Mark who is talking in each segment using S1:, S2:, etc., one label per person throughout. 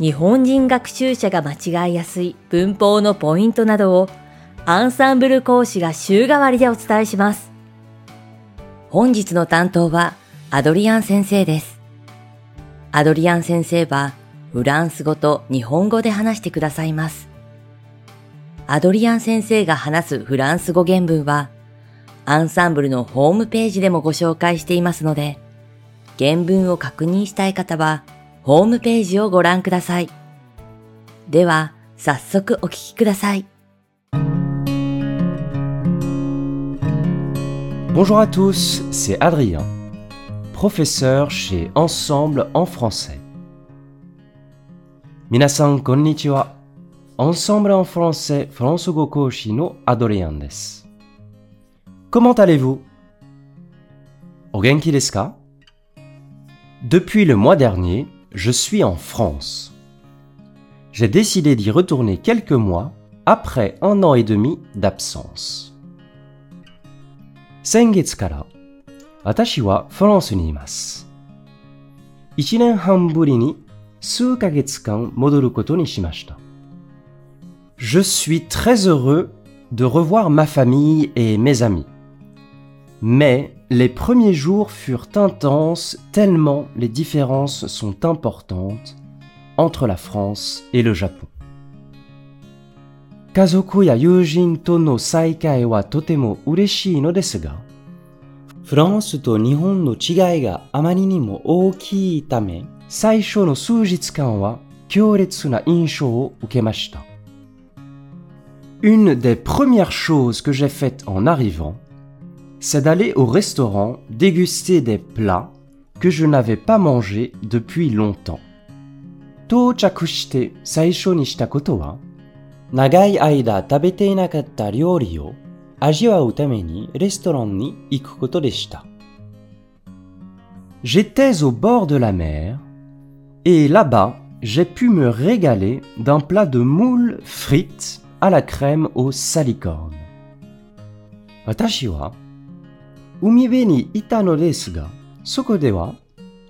S1: 日本人学習者が間違いやすい文法のポイントなどをアンサンブル講師が週替わりでお伝えします。本日の担当はアドリアン先生です。アドリアン先生はフランス語と日本語で話してくださいます。アドリアン先生が話すフランス語原文はアンサンブルのホームページでもご紹介していますので、原文を確認したい方は、ホームページをご覧ください。では、早速お聞きください。
S2: Bonjour à tous, c'est Adrien, professeur chez Ensemble en français. 皆さん、こんにちは。Ensemble en français フランス語講師のアドリアンです。Comment allez-vous? お元気ですか Depuis le mois dernier, je suis en France. J'ai décidé d'y retourner quelques mois après un an et demi d'absence. Sengetsu kara, watashi wa France ni imasu. Ichinen han buri ni suu kagetsu kan modoru koto ni shimashita. Je suis très heureux de revoir ma famille et mes amis. Mais les premiers jours furent intenses tellement les différences sont importantes entre la France et le Japon. Kazoku ya yujin to no saikai wa totemo ureshii no desu ga, France to Nihon no chigai ga amari mo ookii tame, saisho no soujitsukan wa kyoretsu na o ukemashita. Une des premières choses que j'ai faites en arrivant, c'est d'aller au restaurant déguster des plats que je n'avais pas mangés depuis longtemps. J'étais au bord de la mer et là-bas, j'ai pu me régaler d'un plat de moules frites à la crème au salicorne. Watashi wa 海辺にいたのですが、そこでは、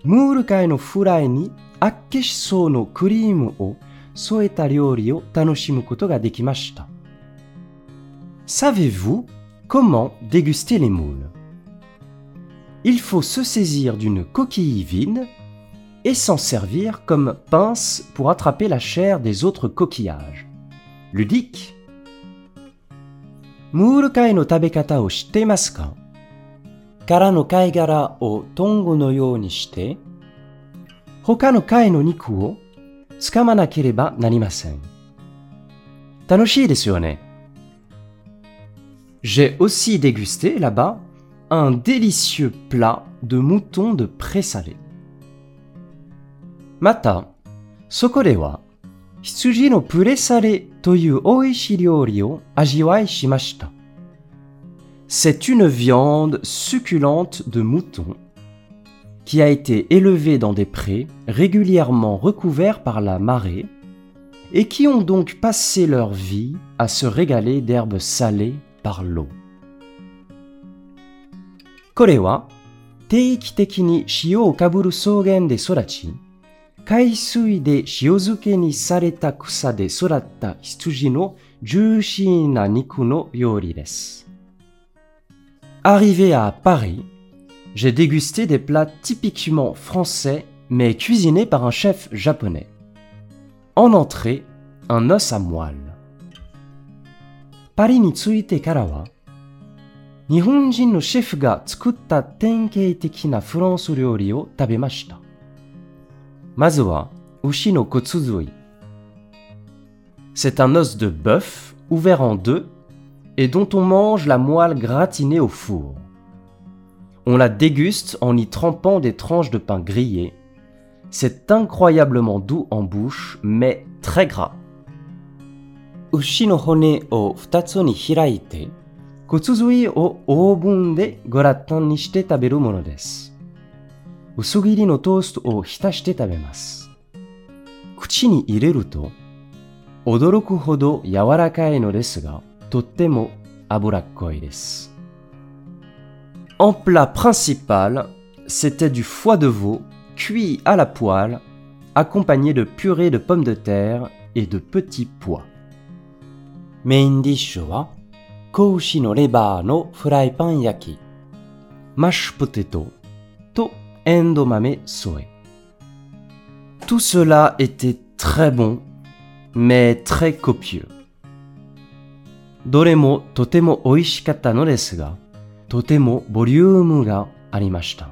S2: ムール貝のフライにあっけしそうのクリームを添えた料理を楽しむことができました。Savez-vous comment déguster les moules Il faut se saisir d'une coquille vide et s'en servir comme pince pour attraper la chair des autres coquillages. Ludique ムール貝の食べ方を知っていますか からの貝殻をトングのようにして、他の貝の肉を掴まなければなりません。楽しいですよね。J'ai aussi dégusté là-bas un délicieux plat de mouton de présalé. また、そこでは羊のプレサレという美味しい料理を味わいしました。C'est une viande succulente de mouton qui a été élevée dans des prés régulièrement recouverts par la marée et qui ont donc passé leur vie à se régaler d'herbes salées par l'eau. Korewa teiki teki ni shio o kaburu de sorachi, kaisui de shiozuke ni sareta kusa de soratta hisuji no juicy na niku no yori desu. Arrivé à Paris, j'ai dégusté des plats typiquement français mais cuisinés par un chef japonais. En entrée, un os à moelle. Paris ni tsuite kara Nihonjin no chef ga tsukutta tenkei teki na o tabemashita. Mazu wa ushi no kotsuzui. C'est un os de bœuf ouvert en deux et dont on mange la moelle gratinée au four. On la déguste en y trempant des tranches de pain grillé, C'est incroyablement doux en bouche, mais très gras.
S3: 牛の骨を二つに開いて、
S2: 骨髄をオーブンでグラタンにして食べるものです。薄切りのトーストを浸して食べます。口に入れると、驚くほど柔らかいのですが、 とっても脂っこいです。En plat principal, c'était du foie de veau cuit à la poêle, accompagné de purée de pommes de terre et de petits pois.
S3: メインディッシュは、子牛のレバーのフライパン焼き。
S2: mashed potato, to endomame soe. Tout cela était très bon, mais très copieux. どれもとても美味しかったのですが、とてもボリュームがありました。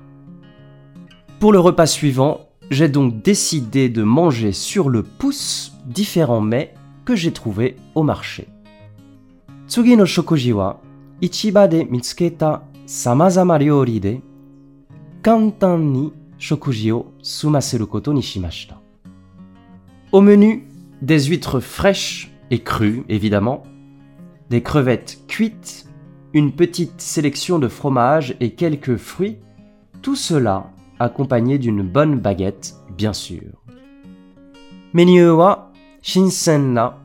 S2: Pour le repas suivant, j'ai donc décidé de manger sur le pouce différents mets que j'ai trouvés au marché. 次の食事は市場で見つけた様々料理で簡単に食事を済ませることにしました。Au menu, des huîtres fraîches et crues, évidemment, des crevettes cuites, une petite sélection de fromage et quelques fruits, tout cela accompagné d'une bonne baguette, bien sûr. Menu wa shinsen na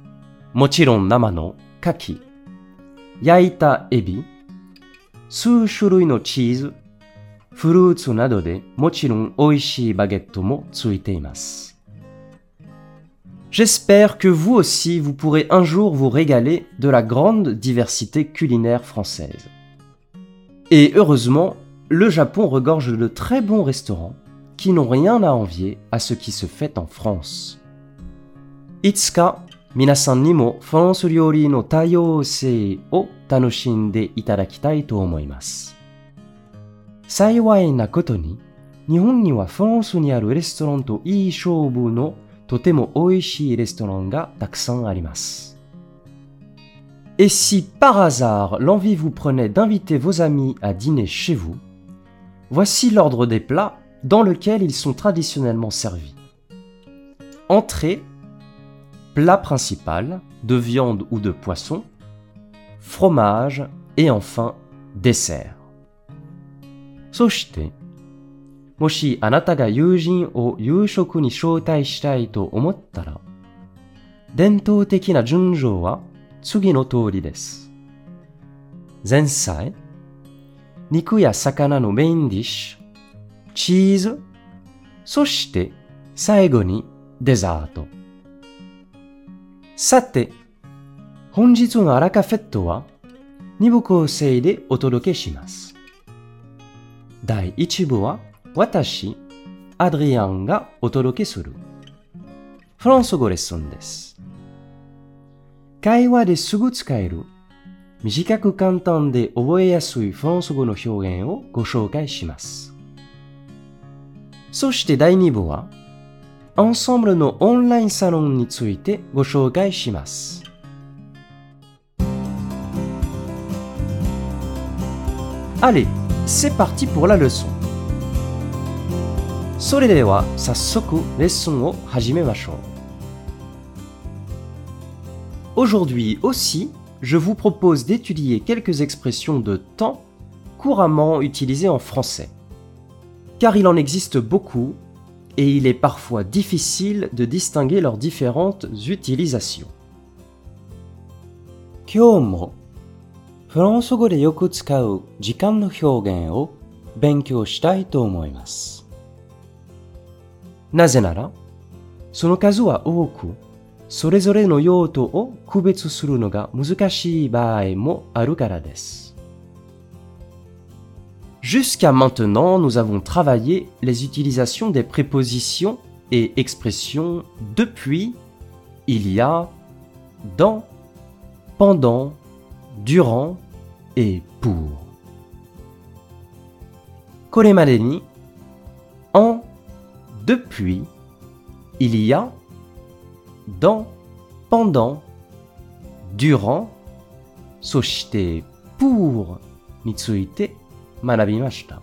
S2: mochiron nama no kaki, yaita ebi, suu shurui no cheese, furutsu nado de mochiron oishii baguette mo tsuite imasu. J'espère que vous aussi, vous pourrez un jour vous régaler de la grande diversité culinaire française. Et heureusement, le Japon regorge de très bons restaurants qui n'ont rien à envier à ce qui se fait en France. Itsuka, minasan ni mo France ryori no taiyosei o tanoshinde itadakitai to omoimasu. Saiwai na koto ni, Nihon ni wa France ni aru restaurant to ii shoubu no とに、日本にはフランスにあるレストランといい勝負のとても美味しいレストランがたくさんあります。Et si par hasard l'envie vous prenait d'inviter vos amis à dîner chez vous, voici l'ordre des plats dans lequel ils sont traditionnellement servis. Entrée, plat principal de viande ou de poisson, fromage et enfin dessert. そして、 もしあなたが友人を夕食に招待したいと思ったら、伝統的な順序は次の通りです。前菜、肉や魚のメインディッシュ、チーズ、そして最後にデザート。さて、本日のアラカフェットは2部構成でお届けします。第1部は私、アドリアンがお届けするフランス語レッスンです。会話ですぐ使える短く簡単で覚えやすいフランス語の表現をご紹介します。そして第2部は、アンサンブルのオンラインサロンについてご紹介します。Allez, c'est parti pour la leçon. それでは早速レッスンを始めましょう。Aujourd'hui aussi, je vous propose d'étudier quelques expressions de temps couramment utilisées en français. Car il en existe beaucoup et il est parfois difficile de distinguer leurs différentes utilisations.
S3: 今日もフランス語でよく使う時間の表現を勉強したいと思います。
S2: なぜなら、その数は多く、それぞれの用途を区別するのが難しい場合もあるからです。Jusqu'à maintenant, nous avons travaillé les utilisations des prépositions et expressions depuis, il y a, dans, pendant, durant et pour. これまでに en, depuis, il y a dans, pendant, durant, soshite pour mitsuite manabimashita.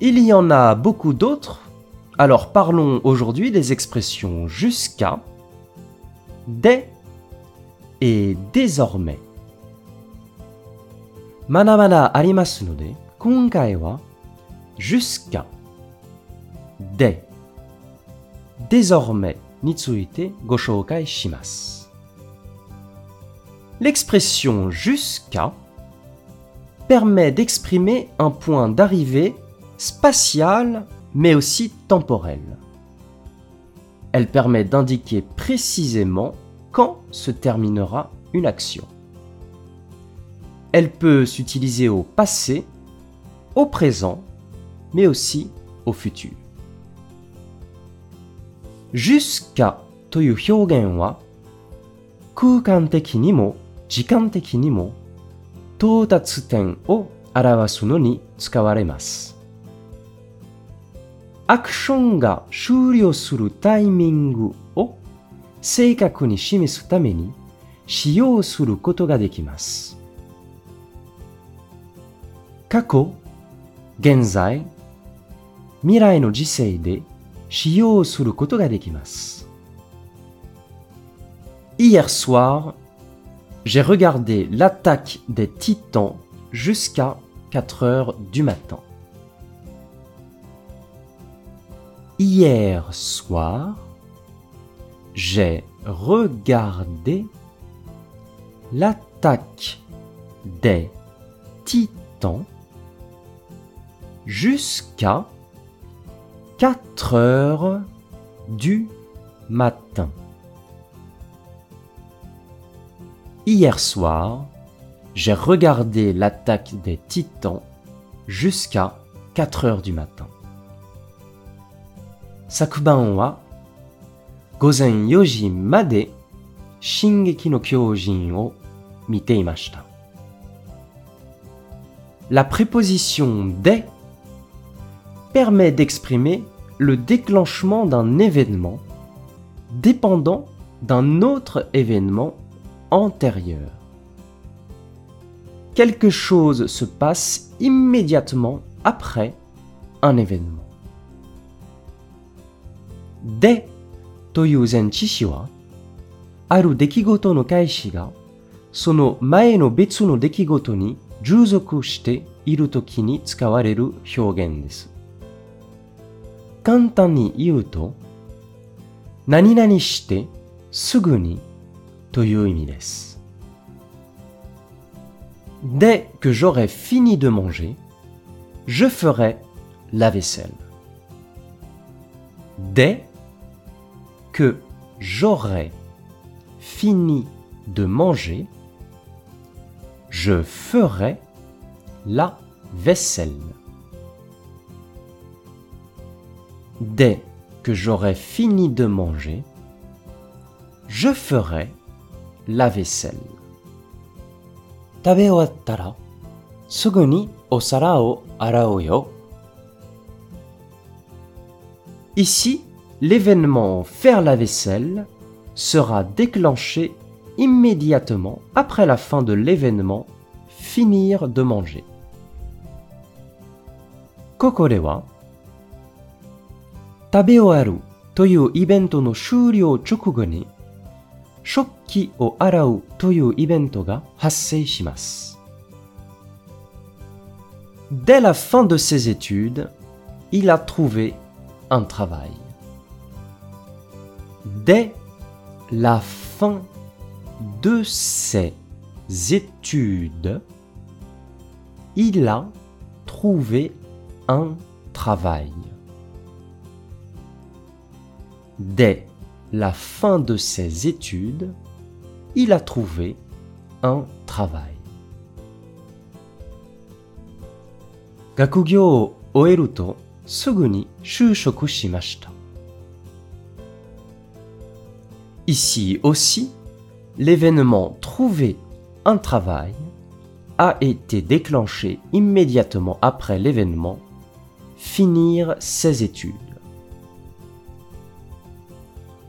S2: Il y en a beaucoup d'autres, alors parlons aujourd'hui des expressions jusqu'à, dès et désormais. Manamana arimasu node, wa jusqu'à Désormais, nitsuite go shoukai shimasu. L'expression jusqu'à permet d'exprimer un point d'arrivée spatial mais aussi temporel. Elle permet d'indiquer précisément quand se terminera une action. Elle peut s'utiliser au passé, au présent, mais aussi au futur. Jusqu'à という表現は空間的にも時間的にも到達点を表すのに使われます。アクションが終了するタイミングを正確に示すために使用することができます。過去、現在、未来の時世で使用することができます。Hier soir, j'ai regardé l'attaque des titans jusqu'à 4 heures du matin. Hier soir, j'ai regardé l'attaque des titans jusqu'à 4 heures du matin. Hier soir, j'ai regardé l'attaque des titans jusqu'à 4 heures du matin. Sakuban wa gozen yoji Shingeki no Kyojin o mite. La préposition des permet d'exprimer le déclenchement d'un événement dépendant d'un autre événement antérieur. Quelque chose se passe immédiatement après un événement. でという前置詞は、ある出来事の開始が、その前の別の出来事に従属しているときに使われる表現です。 簡単に言うと、何々してすぐにという意味です。Dès que j'aurai fini de manger, je ferai la vaisselle. Dès que j'aurai fini de manger, je ferai la vaisselle. Dès que j'aurai fini de manger, je ferai la vaisselle.
S3: Tabe.
S2: Ici, l'événement faire la vaisselle sera déclenché immédiatement après la fin de l'événement finir de manger. Kokore wa 食べ終わるというイベントの終了直後に食器を洗うというイベントが発生します。Dès la fin de ses études, il a trouvé un travail. Dès la fin de ses études, il a trouvé un travail. Dès la fin de ses études, il a trouvé un travail. Gakugyo oeru to. Ici aussi, l'événement trouver un travail a été déclenché immédiatement après l'événement finir ses études.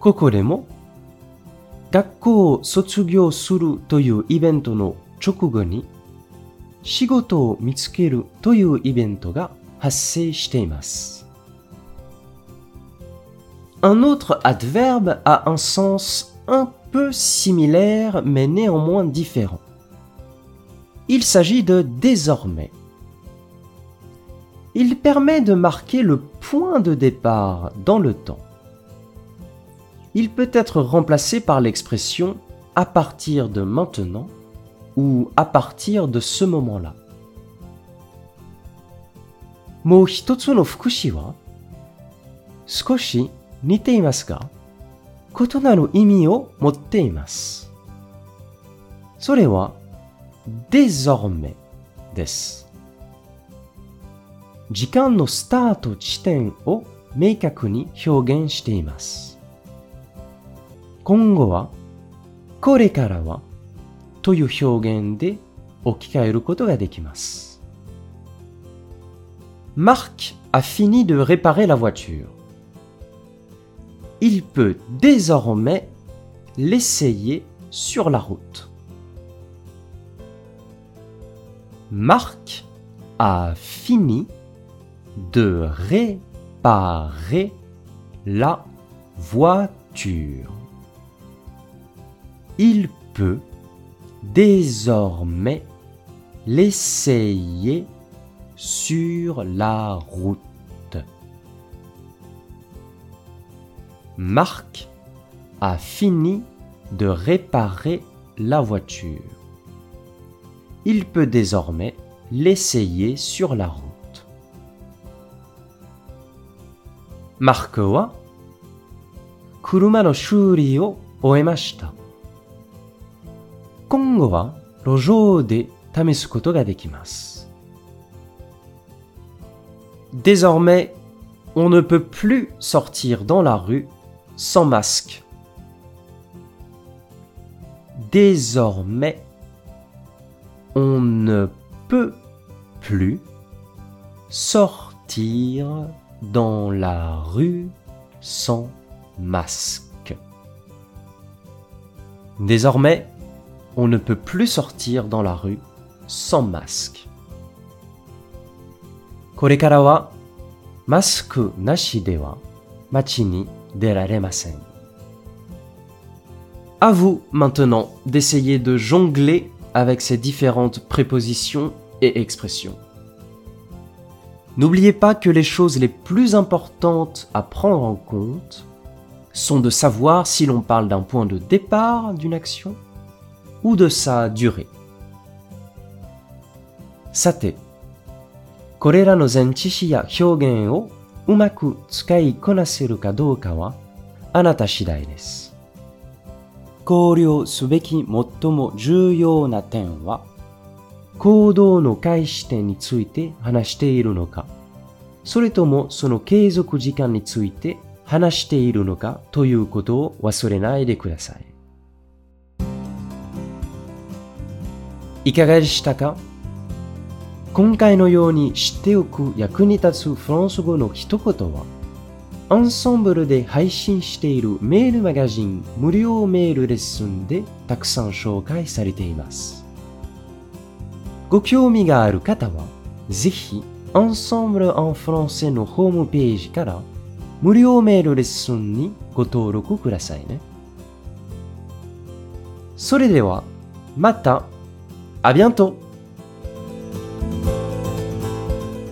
S2: ここでも学校を卒業するというイベントの直後に仕事を見つけるというイベントが発生しています。 Un autre adverbe a un sens un peu similaire mais néanmoins différent. Il s'agit de désormais. Il permet de marquer le point de départ dans le temps. Il peut être remplacé par l'expression à partir de maintenant ou à partir de ce moment-là. もう一つの副詞は少し似ていますが、異なる意味を持っています。それは désormais です。時間のスタート地点を明確に表現しています。 今後は、これからはという表現で置き換えることができます。Marc a fini de réparer la voiture. Il peut désormais l'essayer sur la route. Marc a fini de réparer la voiture. il peut désormais l'essayer sur la route. Marc a fini de réparer la voiture. Il peut désormais l'essayer sur la route. Marc wa kuruma no shuri o oemashita. 今後は路上で試すことができます。Désormais, on ne peut plus sortir dans la rue sans masque. Désormais, on ne peut plus sortir dans la rue sans masque. Désormais, on ne peut plus sortir dans la rue sans masque. これからはマスクなしでは街に出られません。À vous maintenant d'essayer de jongler avec ces différentes prépositions et expressions. N'oubliez pas que les choses les plus importantes à prendre en compte sont de savoir si l'on parle d'un point de départ d'une action ou de sa durée. さて、これらの前置詞や表現をうまく使いこなせるかどうかはあなた次第です。
S3: 考慮すべき最も重要な点は、
S2: 行動の開始点について話しているのか、それともその継続時間について話しているのかということを忘れないでください。いかがでしたか？今回のように知っておく役に立つフランス語の一言は、アンサンブルで配信しているメールマガジン無料メールレッスンでたくさん紹介されています。ご興味がある方は、ぜひ、Ensemble en français のホームページから無料メールレッスンにご登録くださいね。それでは、また、あ bientôt!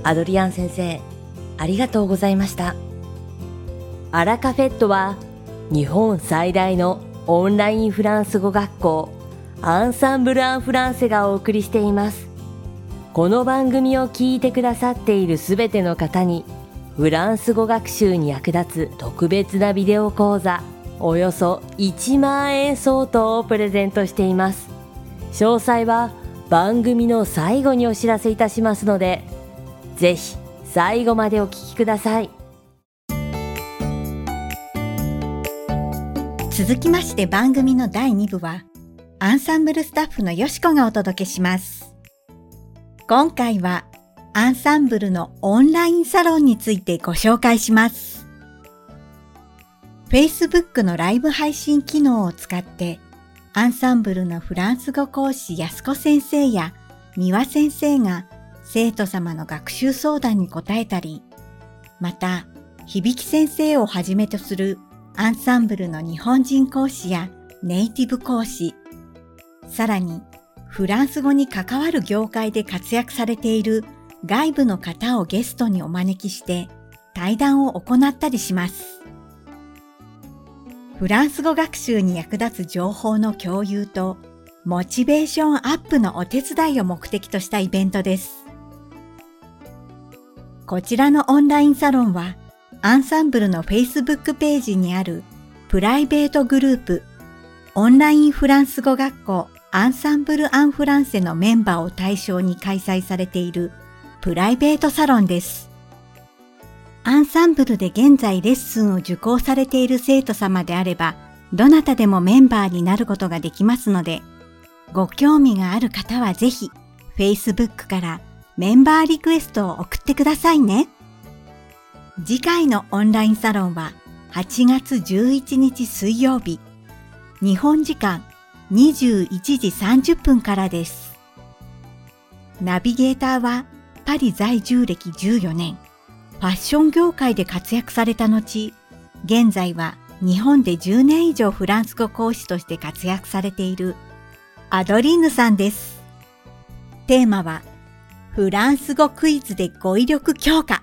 S1: アドリアン先生、ありがとうございました。アラカフェットは日本最大のオンラインフランス語学校アンサンブル・アン・フランセがお送りしています。この番組を聞いてくださっているすべての方にフランス語学習に役立つ特別なビデオ講座およそ1万円相当をプレゼントしています。詳細は番組の最後にお知らせいたしますのでぜひ最後までお聞きください。
S4: 続きまして番組の第2部は、アンサンブルスタッフのよしこがお届けします。今回は、アンサンブルのオンラインサロンについてご紹介します。Facebook のライブ配信機能を使って、アンサンブルのフランス語講師安子先生や三輪先生が生徒様の学習相談に答えたり、また、響先生をはじめとするアンサンブルの日本人講師やネイティブ講師、さらにフランス語に関わる業界で活躍されている外部の方をゲストにお招きして対談を行ったりします。フランス語学習に役立つ情報の共有とモチベーションアップのお手伝いを目的としたイベントです。こちらのオンラインサロンはアンサンブルの Facebook ページにあるプライベートグループオンラインフランス語学校アンサンブル・アン・フランセのメンバーを対象に開催されているプライベートサロンです。アンサンブルで現在レッスンを受講されている生徒様であれば、どなたでもメンバーになることができますので、ご興味がある方はぜひ、Facebook からメンバーリクエストを送ってくださいね。次回のオンラインサロンは8月11日水曜日、日本時間21時30分からです。ナビゲーターはパリ在住歴14年、ファッション業界で活躍された後、現在は日本で10年以上フランス語講師として活躍されているアドリーヌさんです。テーマはフランス語クイズで語彙力強化。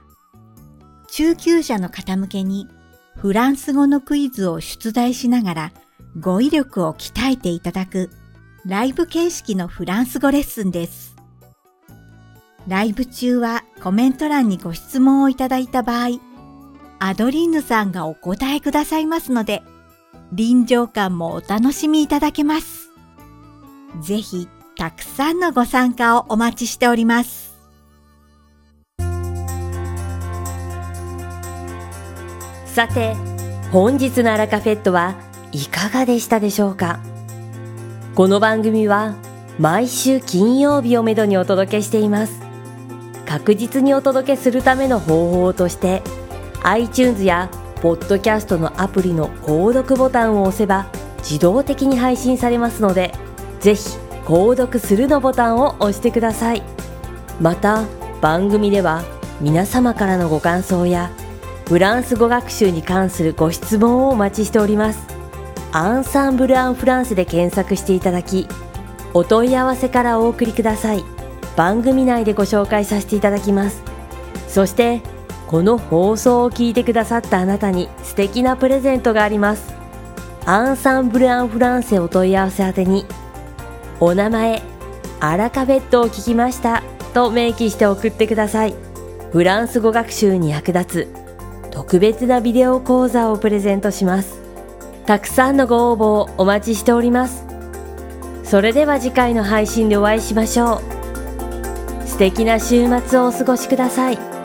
S4: 中級者の方向けにフランス語のクイズを出題しながら語彙力を鍛えていただくライブ形式のフランス語レッスンです。ライブ中はコメント欄にご質問をいただいた場合、アドリーヌさんがお答えくださいますので、臨場感もお楽しみいただけます。ぜひ、たくさんのご参加をお待ちしております。
S1: さて、本日のアラカフェットはいかがでしたでしょうか？この番組は毎週金曜日をめどにお届けしています。確実にお届けするための方法として iTunes やポッドキャストのアプリの購読ボタンを押せば自動的に配信されますのでぜひ購読するのボタンを押してくださいまた番組では皆様からのご感想やフランス語学習に関するご質問をお待ちしておりますアンサンブル・アン・フランスで検索していただきお問い合わせからお送りください。番組内でご紹介させていただきます。そしてこの放送を聞いてくださったあなたに素敵なプレゼントがあります。アンサンブル・アン・フランセお問い合わせ宛てにお名前アラカフェットを聞きましたと明記して送ってください。フランス語学習に役立つ特別なビデオ講座をプレゼントします。たくさんのご応募をお待ちしております。それでは次回の配信でお会いしましょう。素敵な週末をお過ごしください。